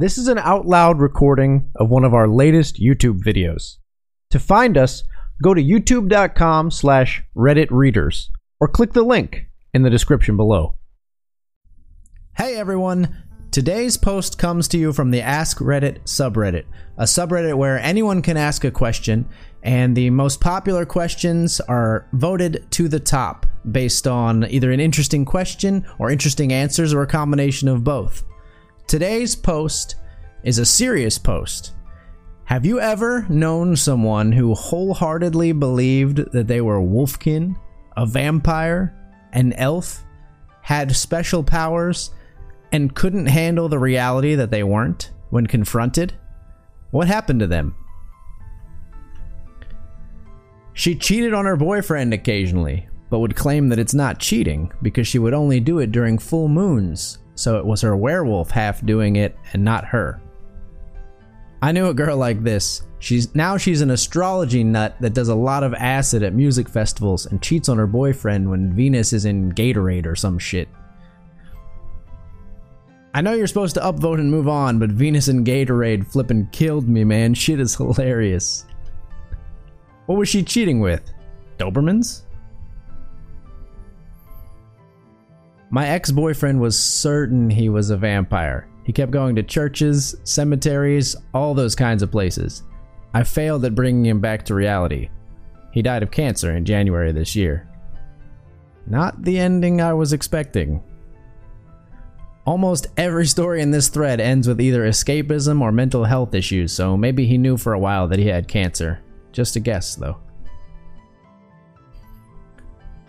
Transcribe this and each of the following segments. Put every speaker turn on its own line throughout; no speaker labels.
This is an out loud recording of one of our latest YouTube videos. To find us, go to youtube.com slash Reddit readers or click the link in the description below. Hey everyone! Today's post comes to you from the Ask Reddit subreddit, a subreddit where anyone can ask a question, and the most popular questions are voted to the top based on either an interesting question or interesting answers or a combination of both. Today's post is a serious post. Have you ever known someone who wholeheartedly believed that they were Wolfkin, a vampire, an elf, had special powers, and couldn't handle the reality that they weren't when confronted? What happened to them? She cheated on her boyfriend occasionally, but would claim that it's not cheating because she would only do it during full moons so it was her werewolf half doing it and not her. I knew a girl like this. She's now she's an astrology nut that does a lot of acid at music festivals and cheats on her boyfriend when Venus is in Gatorade or some shit. I know you're supposed to upvote and move on, but Venus and Gatorade flippin' killed me, man. Shit is hilarious. What was she cheating with? Dobermans? My ex boyfriend was certain he was a vampire. He kept going to churches, cemeteries, all those kinds of places. I failed at bringing him back to reality. He died of cancer in January this year. Not the ending I was expecting. Almost every story in this thread ends with either escapism or mental health issues, so maybe he knew for a while that he had cancer. Just a guess, though.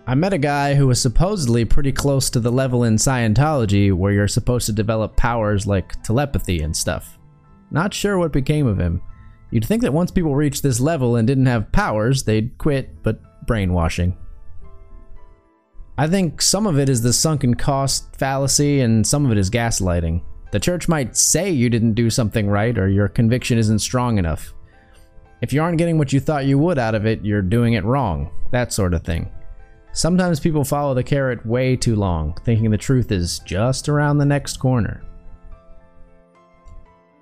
I met a guy who was supposedly pretty close to the level in Scientology where you're supposed to develop powers like telepathy and stuff. Not sure what became of him. You'd think that once people reached this level and didn't have powers, they'd quit, but brainwashing. I think some of it is the sunken cost fallacy and some of it is gaslighting. The church might say you didn't do something right or your conviction isn't strong enough. If you aren't getting what you thought you would out of it, you're doing it wrong. That sort of thing. Sometimes people follow the carrot way too long, thinking the truth is just around the next corner.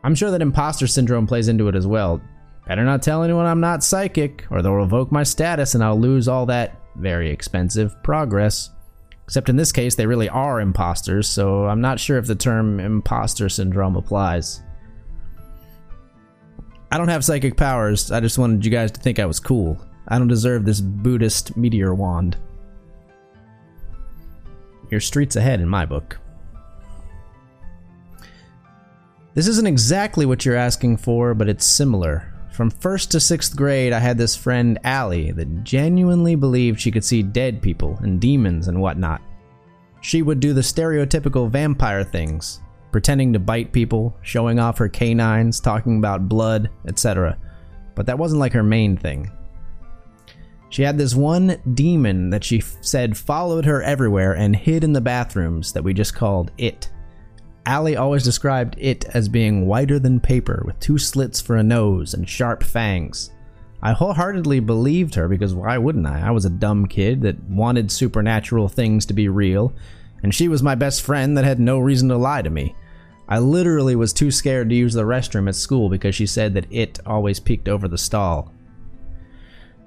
I'm sure that imposter syndrome plays into it as well. Better not tell anyone I'm not psychic, or they'll revoke my status and I'll lose all that very expensive progress. Except in this case, they really are imposters, so I'm not sure if the term imposter syndrome applies. I don't have psychic powers, I just wanted you guys to think I was cool. I don't deserve this Buddhist meteor wand. Your streets ahead in my book. This isn't exactly what you're asking for, but it's similar. From first to sixth grade, I had this friend, Allie, that genuinely believed she could see dead people and demons and whatnot. She would do the stereotypical vampire things, pretending to bite people, showing off her canines, talking about blood, etc. But that wasn't like her main thing. She had this one demon that she f- said followed her everywhere and hid in the bathrooms that we just called it. Allie always described it as being whiter than paper with two slits for a nose and sharp fangs. I wholeheartedly believed her because why wouldn't I? I was a dumb kid that wanted supernatural things to be real, and she was my best friend that had no reason to lie to me. I literally was too scared to use the restroom at school because she said that it always peeked over the stall.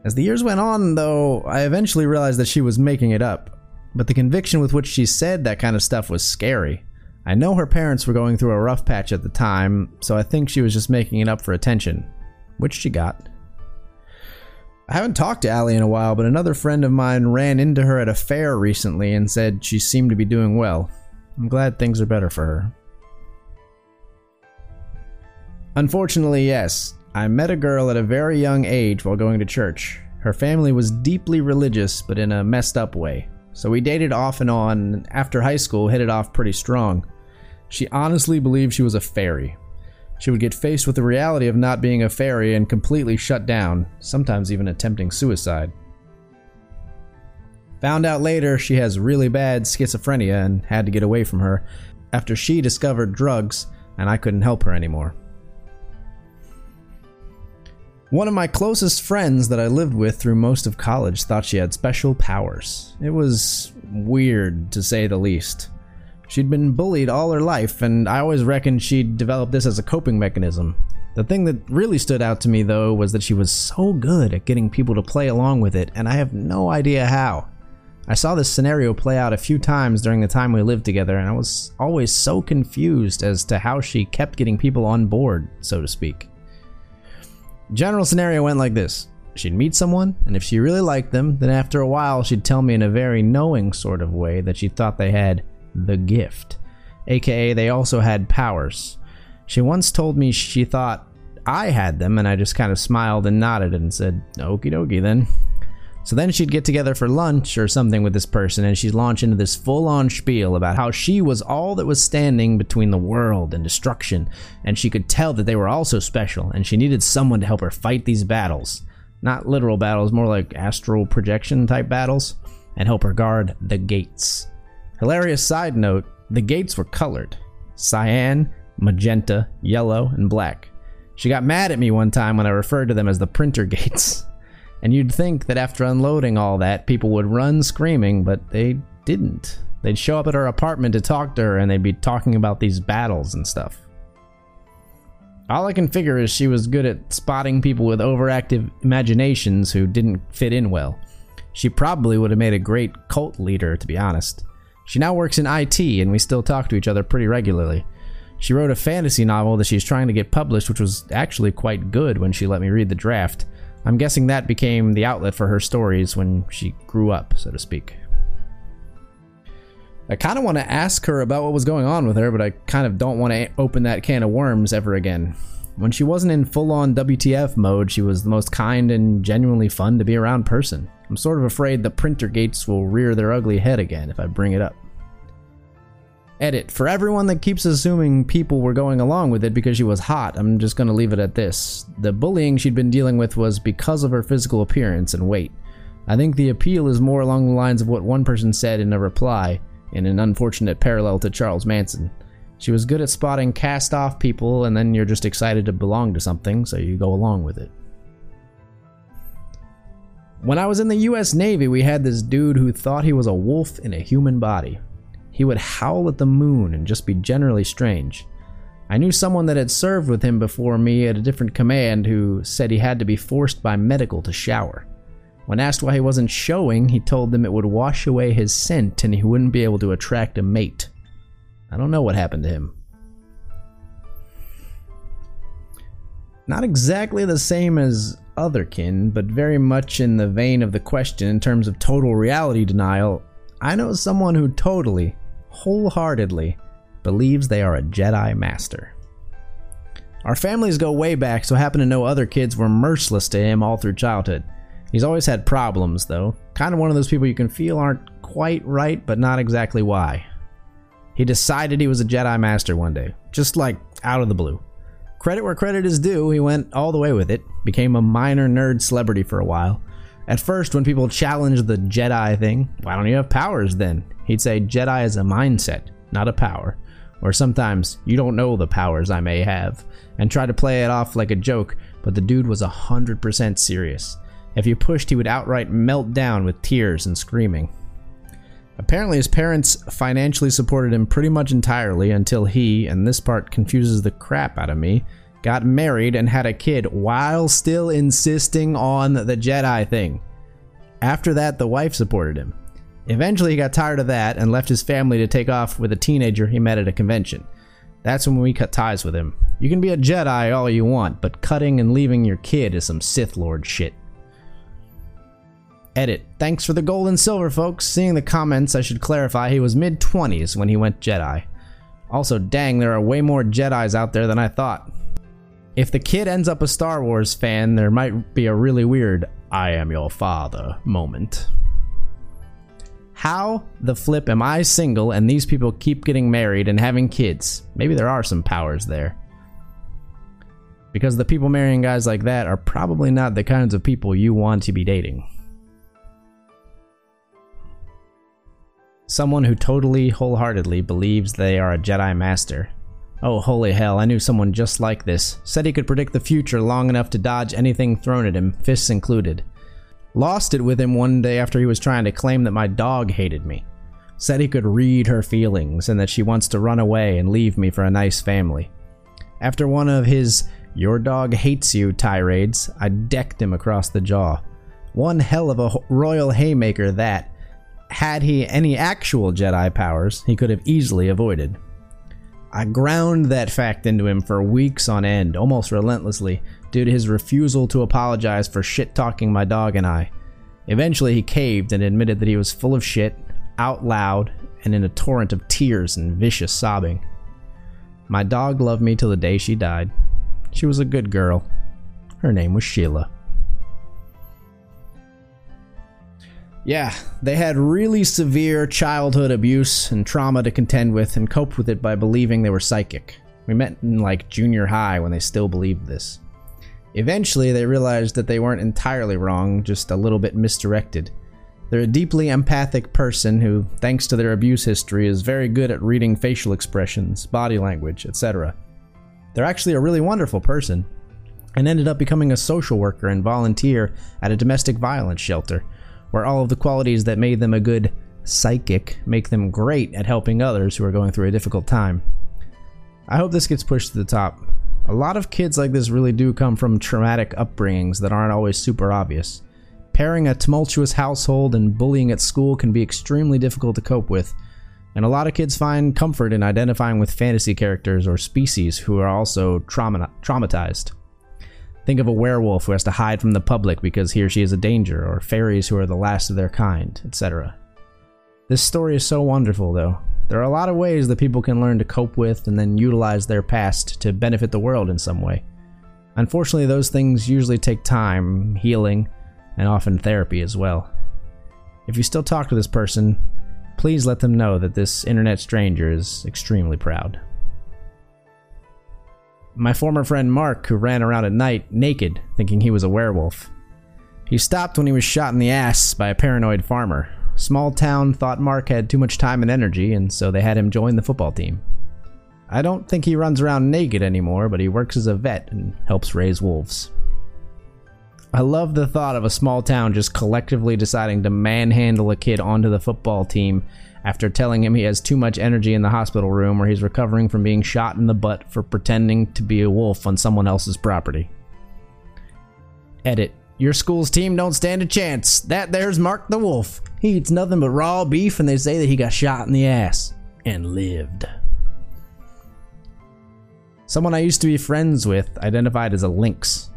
As the years went on, though, I eventually realized that she was making it up. But the conviction with which she said that kind of stuff was scary. I know her parents were going through a rough patch at the time, so I think she was just making it up for attention. Which she got. I haven't talked to Allie in a while, but another friend of mine ran into her at a fair recently and said she seemed to be doing well. I'm glad things are better for her. Unfortunately, yes, I met a girl at a very young age while going to church. Her family was deeply religious, but in a messed up way. So we dated off and on, and after high school, hit it off pretty strong. She honestly believed she was a fairy. She would get faced with the reality of not being a fairy and completely shut down, sometimes even attempting suicide. Found out later she has really bad schizophrenia and had to get away from her after she discovered drugs and I couldn't help her anymore. One of my closest friends that I lived with through most of college thought she had special powers. It was weird, to say the least. She'd been bullied all her life, and I always reckoned she'd developed this as a coping mechanism. The thing that really stood out to me, though, was that she was so good at getting people to play along with it, and I have no idea how. I saw this scenario play out a few times during the time we lived together, and I was always so confused as to how she kept getting people on board, so to speak. General scenario went like this She'd meet someone, and if she really liked them, then after a while she'd tell me in a very knowing sort of way that she thought they had the gift, aka they also had powers. She once told me she thought I had them, and I just kind of smiled and nodded and said, Okie dokie then. So then she'd get together for lunch or something with this person, and she'd launch into this full on spiel about how she was all that was standing between the world and destruction, and she could tell that they were also special, and she needed someone to help her fight these battles. Not literal battles, more like astral projection type battles, and help her guard the gates. Hilarious side note the gates were colored cyan, magenta, yellow, and black. She got mad at me one time when I referred to them as the printer gates. And you'd think that after unloading all that, people would run screaming, but they didn't. They'd show up at her apartment to talk to her and they'd be talking about these battles and stuff. All I can figure is she was good at spotting people with overactive imaginations who didn't fit in well. She probably would have made a great cult leader, to be honest. She now works in IT, and we still talk to each other pretty regularly. She wrote a fantasy novel that she's trying to get published, which was actually quite good when she let me read the draft. I'm guessing that became the outlet for her stories when she grew up, so to speak. I kind of want to ask her about what was going on with her, but I kind of don't want to open that can of worms ever again. When she wasn't in full on WTF mode, she was the most kind and genuinely fun to be around person. I'm sort of afraid the printer gates will rear their ugly head again if I bring it up. Edit. For everyone that keeps assuming people were going along with it because she was hot, I'm just to leave it at this. The bullying she'd been dealing with was because of her physical appearance and weight. I think the appeal is more along the lines of what one person said in a reply, in an unfortunate parallel to Charles Manson. She was good at spotting cast off people, and then you're just excited to belong to something, so you go along with it. When I was in the US Navy, we had this dude who thought he was a wolf in a human body. He would howl at the moon and just be generally strange. I knew someone that had served with him before me at a different command who said he had to be forced by medical to shower. When asked why he wasn't showing, he told them it would wash away his scent and he wouldn't be able to attract a mate. I don't know what happened to him. Not exactly the same as otherkin, but very much in the vein of the question in terms of total reality denial. I know someone who totally, wholeheartedly believes they are a Jedi Master. Our families go way back, so I happen to know other kids were merciless to him all through childhood. He's always had problems, though. Kind of one of those people you can feel aren't quite right, but not exactly why. He decided he was a Jedi Master one day, just like out of the blue. Credit where credit is due, he went all the way with it, became a minor nerd celebrity for a while. At first, when people challenged the Jedi thing, why don't you have powers then? He'd say Jedi is a mindset, not a power. Or sometimes, you don't know the powers I may have, and try to play it off like a joke, but the dude was 100% serious. If you pushed, he would outright melt down with tears and screaming. Apparently, his parents financially supported him pretty much entirely until he, and this part confuses the crap out of me, got married and had a kid while still insisting on the Jedi thing. After that, the wife supported him. Eventually, he got tired of that and left his family to take off with a teenager he met at a convention. That's when we cut ties with him. You can be a Jedi all you want, but cutting and leaving your kid is some Sith Lord shit. Edit. Thanks for the gold and silver, folks. Seeing the comments, I should clarify he was mid 20s when he went Jedi. Also, dang, there are way more Jedi's out there than I thought. If the kid ends up a Star Wars fan, there might be a really weird I am your father moment. How the flip am I single and these people keep getting married and having kids? Maybe there are some powers there. Because the people marrying guys like that are probably not the kinds of people you want to be dating. Someone who totally, wholeheartedly believes they are a Jedi Master. Oh, holy hell, I knew someone just like this. Said he could predict the future long enough to dodge anything thrown at him, fists included. Lost it with him one day after he was trying to claim that my dog hated me. Said he could read her feelings and that she wants to run away and leave me for a nice family. After one of his your dog hates you tirades, I decked him across the jaw. One hell of a royal haymaker that, had he any actual Jedi powers, he could have easily avoided. I ground that fact into him for weeks on end, almost relentlessly, due to his refusal to apologize for shit talking my dog and I. Eventually, he caved and admitted that he was full of shit, out loud, and in a torrent of tears and vicious sobbing. My dog loved me till the day she died. She was a good girl. Her name was Sheila. Yeah, they had really severe childhood abuse and trauma to contend with and coped with it by believing they were psychic. We met in like junior high when they still believed this. Eventually, they realized that they weren't entirely wrong, just a little bit misdirected. They're a deeply empathic person who, thanks to their abuse history, is very good at reading facial expressions, body language, etc. They're actually a really wonderful person, and ended up becoming a social worker and volunteer at a domestic violence shelter where all of the qualities that made them a good psychic make them great at helping others who are going through a difficult time. I hope this gets pushed to the top. A lot of kids like this really do come from traumatic upbringings that aren't always super obvious. Pairing a tumultuous household and bullying at school can be extremely difficult to cope with, and a lot of kids find comfort in identifying with fantasy characters or species who are also trauma- traumatized. Think of a werewolf who has to hide from the public because he or she is a danger, or fairies who are the last of their kind, etc. This story is so wonderful, though. There are a lot of ways that people can learn to cope with and then utilize their past to benefit the world in some way. Unfortunately, those things usually take time, healing, and often therapy as well. If you still talk to this person, please let them know that this internet stranger is extremely proud. My former friend Mark, who ran around at night naked, thinking he was a werewolf. He stopped when he was shot in the ass by a paranoid farmer. Small town thought Mark had too much time and energy, and so they had him join the football team. I don't think he runs around naked anymore, but he works as a vet and helps raise wolves. I love the thought of a small town just collectively deciding to manhandle a kid onto the football team after telling him he has too much energy in the hospital room where he's recovering from being shot in the butt for pretending to be a wolf on someone else's property. Edit. Your school's team don't stand a chance. That there's Mark the Wolf. He eats nothing but raw beef and they say that he got shot in the ass and lived. Someone I used to be friends with identified as a lynx.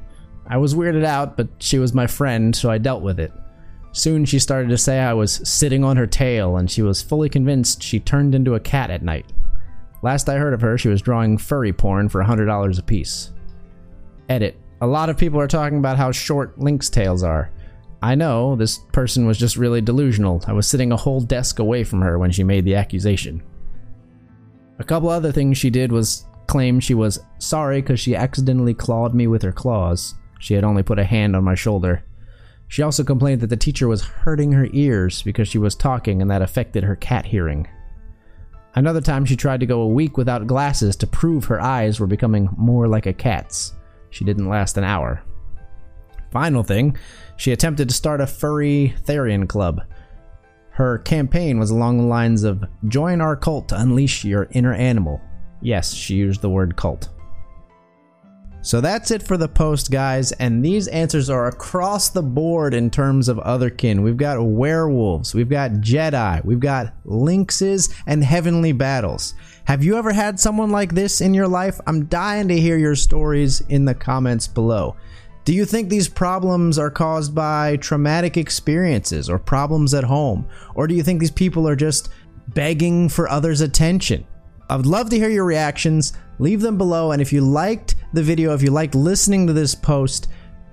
I was weirded out, but she was my friend, so I dealt with it. Soon she started to say I was sitting on her tail, and she was fully convinced she turned into a cat at night. Last I heard of her, she was drawing furry porn for $100 a piece. Edit. A lot of people are talking about how short lynx tails are. I know, this person was just really delusional. I was sitting a whole desk away from her when she made the accusation. A couple other things she did was claim she was sorry because she accidentally clawed me with her claws. She had only put a hand on my shoulder. She also complained that the teacher was hurting her ears because she was talking and that affected her cat hearing. Another time, she tried to go a week without glasses to prove her eyes were becoming more like a cat's. She didn't last an hour. Final thing, she attempted to start a furry Therian club. Her campaign was along the lines of Join our cult to unleash your inner animal. Yes, she used the word cult. So that's it for the post, guys, and these answers are across the board in terms of otherkin. We've got werewolves, we've got Jedi, we've got lynxes, and heavenly battles. Have you ever had someone like this in your life? I'm dying to hear your stories in the comments below. Do you think these problems are caused by traumatic experiences or problems at home? Or do you think these people are just begging for others' attention? I would love to hear your reactions. Leave them below. And if you liked the video, if you liked listening to this post,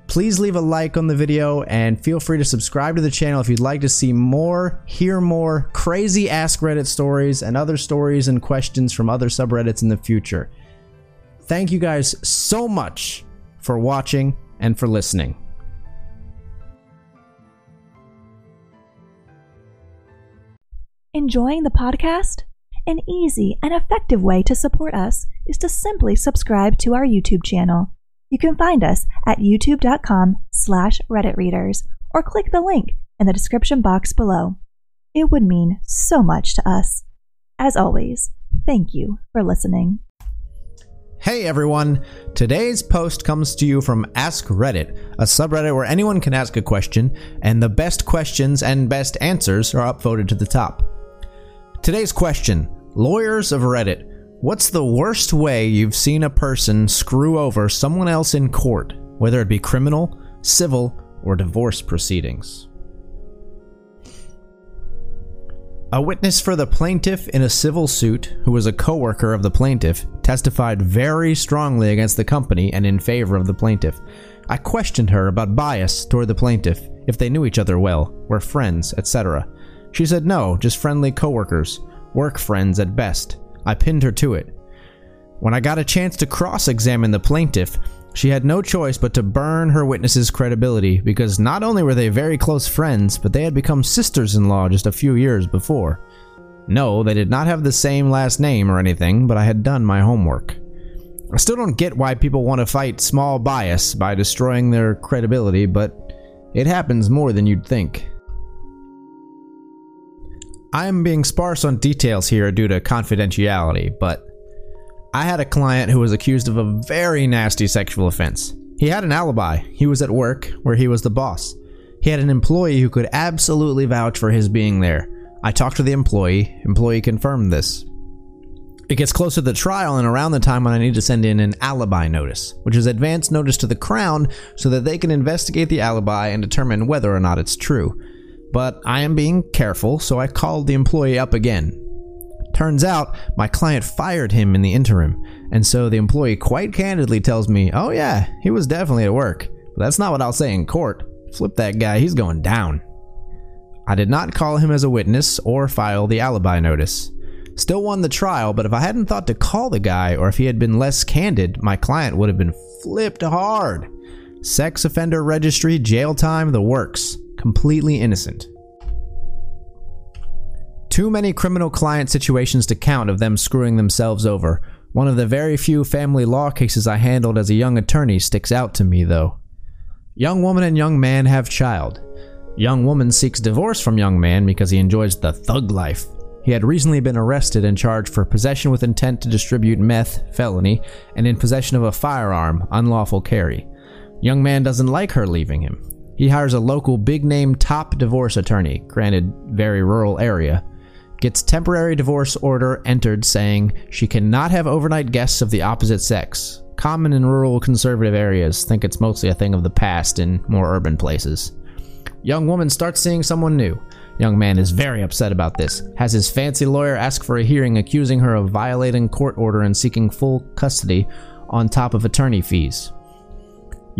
please leave a like on the video and feel free to subscribe to the channel if you'd like to see more, hear more crazy Ask Reddit stories and other stories and questions from other subreddits in the future. Thank you guys so much for watching and for listening.
Enjoying the podcast? An easy and effective way to support us is to simply subscribe to our YouTube channel. You can find us at youtube.com slash redditreaders or click the link in the description box below. It would mean so much to us. As always, thank you for listening.
Hey everyone! Today's post comes to you from Ask Reddit, a subreddit where anyone can ask a question, and the best questions and best answers are upvoted to the top. Today's question Lawyers of Reddit, what's the worst way you've seen a person screw over someone else in court, whether it be criminal, civil, or divorce proceedings? A witness for the plaintiff in a civil suit, who was a coworker of the plaintiff, testified very strongly against the company and in favor of the plaintiff. I questioned her about bias toward the plaintiff, if they knew each other well, were friends, etc. She said no, just friendly coworkers, work friends at best. I pinned her to it. When I got a chance to cross examine the plaintiff, she had no choice but to burn her witness's credibility because not only were they very close friends, but they had become sisters in law just a few years before. No, they did not have the same last name or anything, but I had done my homework. I still don't get why people want to fight small bias by destroying their credibility, but it happens more than you'd think. I am being sparse on details here due to confidentiality, but I had a client who was accused of a very nasty sexual offense. He had an alibi. He was at work, where he was the boss. He had an employee who could absolutely vouch for his being there. I talked to the employee. Employee confirmed this. It gets closer to the trial and around the time when I need to send in an alibi notice, which is advance notice to the Crown so that they can investigate the alibi and determine whether or not it's true. But I am being careful, so I called the employee up again. Turns out my client fired him in the interim, and so the employee quite candidly tells me, Oh, yeah, he was definitely at work. But that's not what I'll say in court. Flip that guy, he's going down. I did not call him as a witness or file the alibi notice. Still won the trial, but if I hadn't thought to call the guy or if he had been less candid, my client would have been flipped hard. Sex offender registry, jail time, the works. Completely innocent. Too many criminal client situations to count of them screwing themselves over. One of the very few family law cases I handled as a young attorney sticks out to me, though. Young woman and young man have child. Young woman seeks divorce from young man because he enjoys the thug life. He had recently been arrested and charged for possession with intent to distribute meth, felony, and in possession of a firearm, unlawful carry. Young man doesn't like her leaving him. He hires a local big name top divorce attorney, granted, very rural area, gets temporary divorce order entered saying she cannot have overnight guests of the opposite sex. Common in rural conservative areas, think it's mostly a thing of the past in more urban places. Young woman starts seeing someone new. Young man is very upset about this, has his fancy lawyer ask for a hearing accusing her of violating court order and seeking full custody on top of attorney fees.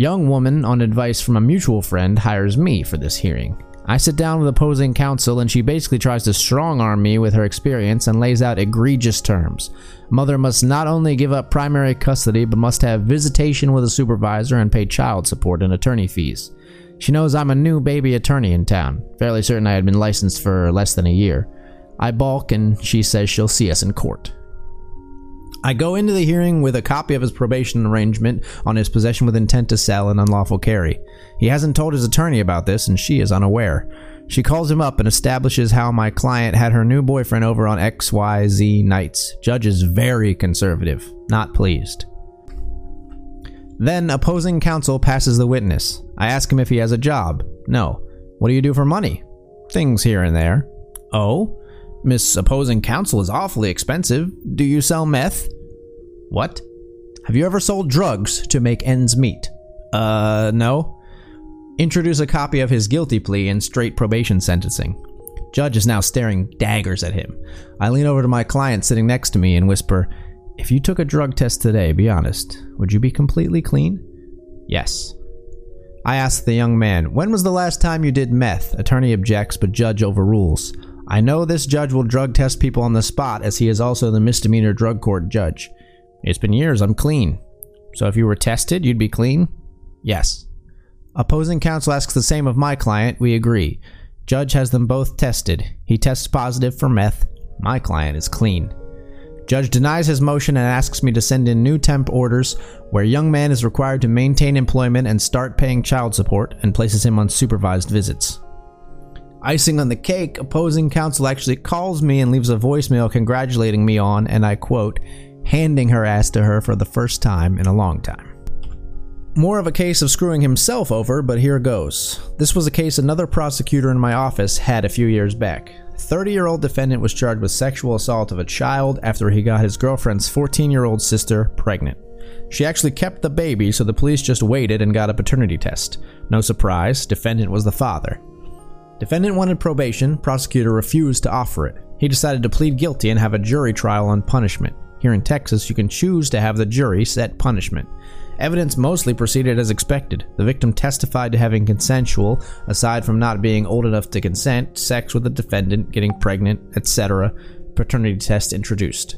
Young woman, on advice from a mutual friend, hires me for this hearing. I sit down with opposing counsel and she basically tries to strong arm me with her experience and lays out egregious terms. Mother must not only give up primary custody but must have visitation with a supervisor and pay child support and attorney fees. She knows I'm a new baby attorney in town, fairly certain I had been licensed for less than a year. I balk and she says she'll see us in court. I go into the hearing with a copy of his probation arrangement on his possession with intent to sell and unlawful carry. He hasn't told his attorney about this, and she is unaware. She calls him up and establishes how my client had her new boyfriend over on XYZ nights. Judge is very conservative, not pleased. Then opposing counsel passes the witness. I ask him if he has a job. No. What do you do for money? Things here and there. Oh? Miss opposing counsel is awfully expensive. Do you sell meth? What? Have you ever sold drugs to make ends meet? Uh, no. Introduce a copy of his guilty plea and straight probation sentencing. Judge is now staring daggers at him. I lean over to my client sitting next to me and whisper, If you took a drug test today, be honest, would you be completely clean? Yes. I ask the young man, When was the last time you did meth? Attorney objects, but judge overrules. I know this judge will drug test people on the spot as he is also the misdemeanor drug court judge. It's been years, I'm clean. So if you were tested, you'd be clean? Yes. Opposing counsel asks the same of my client. We agree. Judge has them both tested. He tests positive for meth. My client is clean. Judge denies his motion and asks me to send in new temp orders where young man is required to maintain employment and start paying child support and places him on supervised visits. Icing on the cake, opposing counsel actually calls me and leaves a voicemail congratulating me on, and I quote, handing her ass to her for the first time in a long time. More of a case of screwing himself over, but here goes. This was a case another prosecutor in my office had a few years back. 30 year old defendant was charged with sexual assault of a child after he got his girlfriend's 14 year old sister pregnant. She actually kept the baby, so the police just waited and got a paternity test. No surprise, defendant was the father. Defendant wanted probation, prosecutor refused to offer it. He decided to plead guilty and have a jury trial on punishment. Here in Texas, you can choose to have the jury set punishment. Evidence mostly proceeded as expected. The victim testified to having consensual, aside from not being old enough to consent, sex with the defendant, getting pregnant, etc. Paternity test introduced.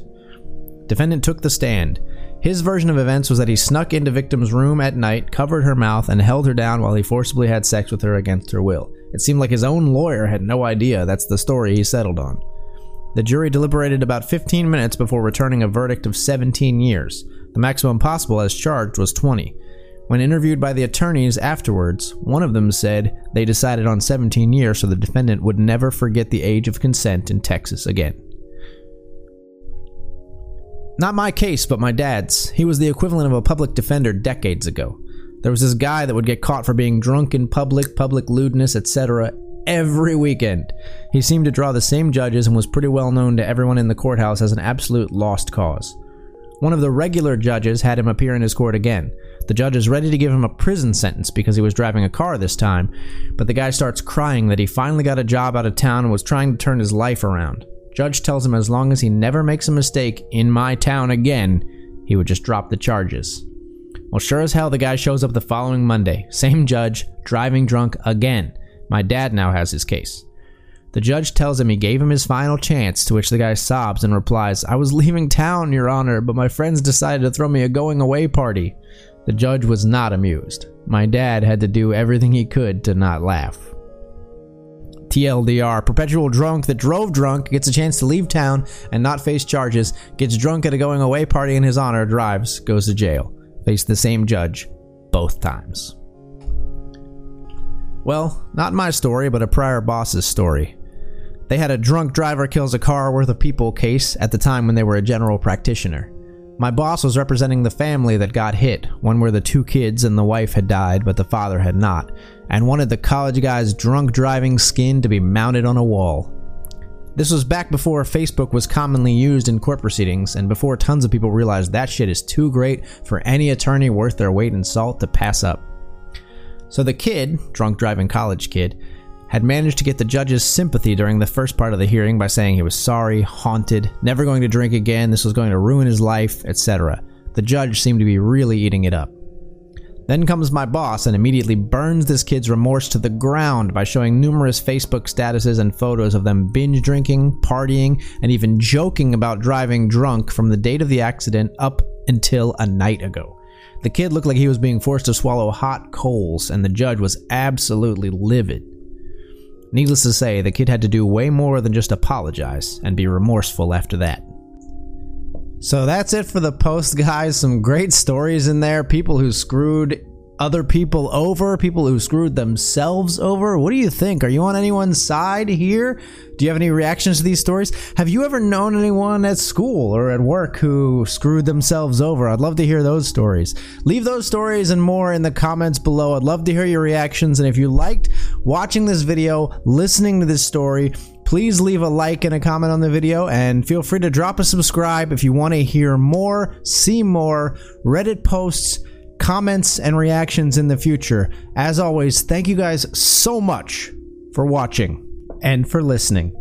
Defendant took the stand. His version of events was that he snuck into victim's room at night, covered her mouth, and held her down while he forcibly had sex with her against her will. It seemed like his own lawyer had no idea that's the story he settled on. The jury deliberated about 15 minutes before returning a verdict of 17 years. The maximum possible as charged was 20. When interviewed by the attorneys afterwards, one of them said they decided on 17 years so the defendant would never forget the age of consent in Texas again. Not my case, but my dad's. He was the equivalent of a public defender decades ago. There was this guy that would get caught for being drunk in public, public lewdness, etc., every weekend. He seemed to draw the same judges and was pretty well known to everyone in the courthouse as an absolute lost cause. One of the regular judges had him appear in his court again. The judge is ready to give him a prison sentence because he was driving a car this time, but the guy starts crying that he finally got a job out of town and was trying to turn his life around. Judge tells him as long as he never makes a mistake in my town again, he would just drop the charges. Well, sure as hell, the guy shows up the following Monday. Same judge, driving drunk again. My dad now has his case. The judge tells him he gave him his final chance, to which the guy sobs and replies, I was leaving town, Your Honor, but my friends decided to throw me a going away party. The judge was not amused. My dad had to do everything he could to not laugh. TLDR, perpetual drunk that drove drunk, gets a chance to leave town and not face charges, gets drunk at a going away party in his honor, drives, goes to jail. Face the same judge both times. Well, not my story, but a prior boss's story. They had a drunk driver kills a car worth of people case at the time when they were a general practitioner. My boss was representing the family that got hit, one where the two kids and the wife had died, but the father had not, and wanted the college guy's drunk driving skin to be mounted on a wall. This was back before Facebook was commonly used in court proceedings, and before tons of people realized that shit is too great for any attorney worth their weight in salt to pass up. So the kid, drunk driving college kid, had managed to get the judge's sympathy during the first part of the hearing by saying he was sorry, haunted, never going to drink again, this was going to ruin his life, etc. The judge seemed to be really eating it up. Then comes my boss and immediately burns this kid's remorse to the ground by showing numerous Facebook statuses and photos of them binge drinking, partying, and even joking about driving drunk from the date of the accident up until a night ago. The kid looked like he was being forced to swallow hot coals, and the judge was absolutely livid. Needless to say, the kid had to do way more than just apologize and be remorseful after that. So that's it for the post, guys. Some great stories in there. People who screwed other people over, people who screwed themselves over. What do you think? Are you on anyone's side here? Do you have any reactions to these stories? Have you ever known anyone at school or at work who screwed themselves over? I'd love to hear those stories. Leave those stories and more in the comments below. I'd love to hear your reactions. And if you liked watching this video, listening to this story, please leave a like and a comment on the video and feel free to drop a subscribe if you want to hear more, see more Reddit posts comments and reactions in the future. As always, thank you guys so much for watching and for listening.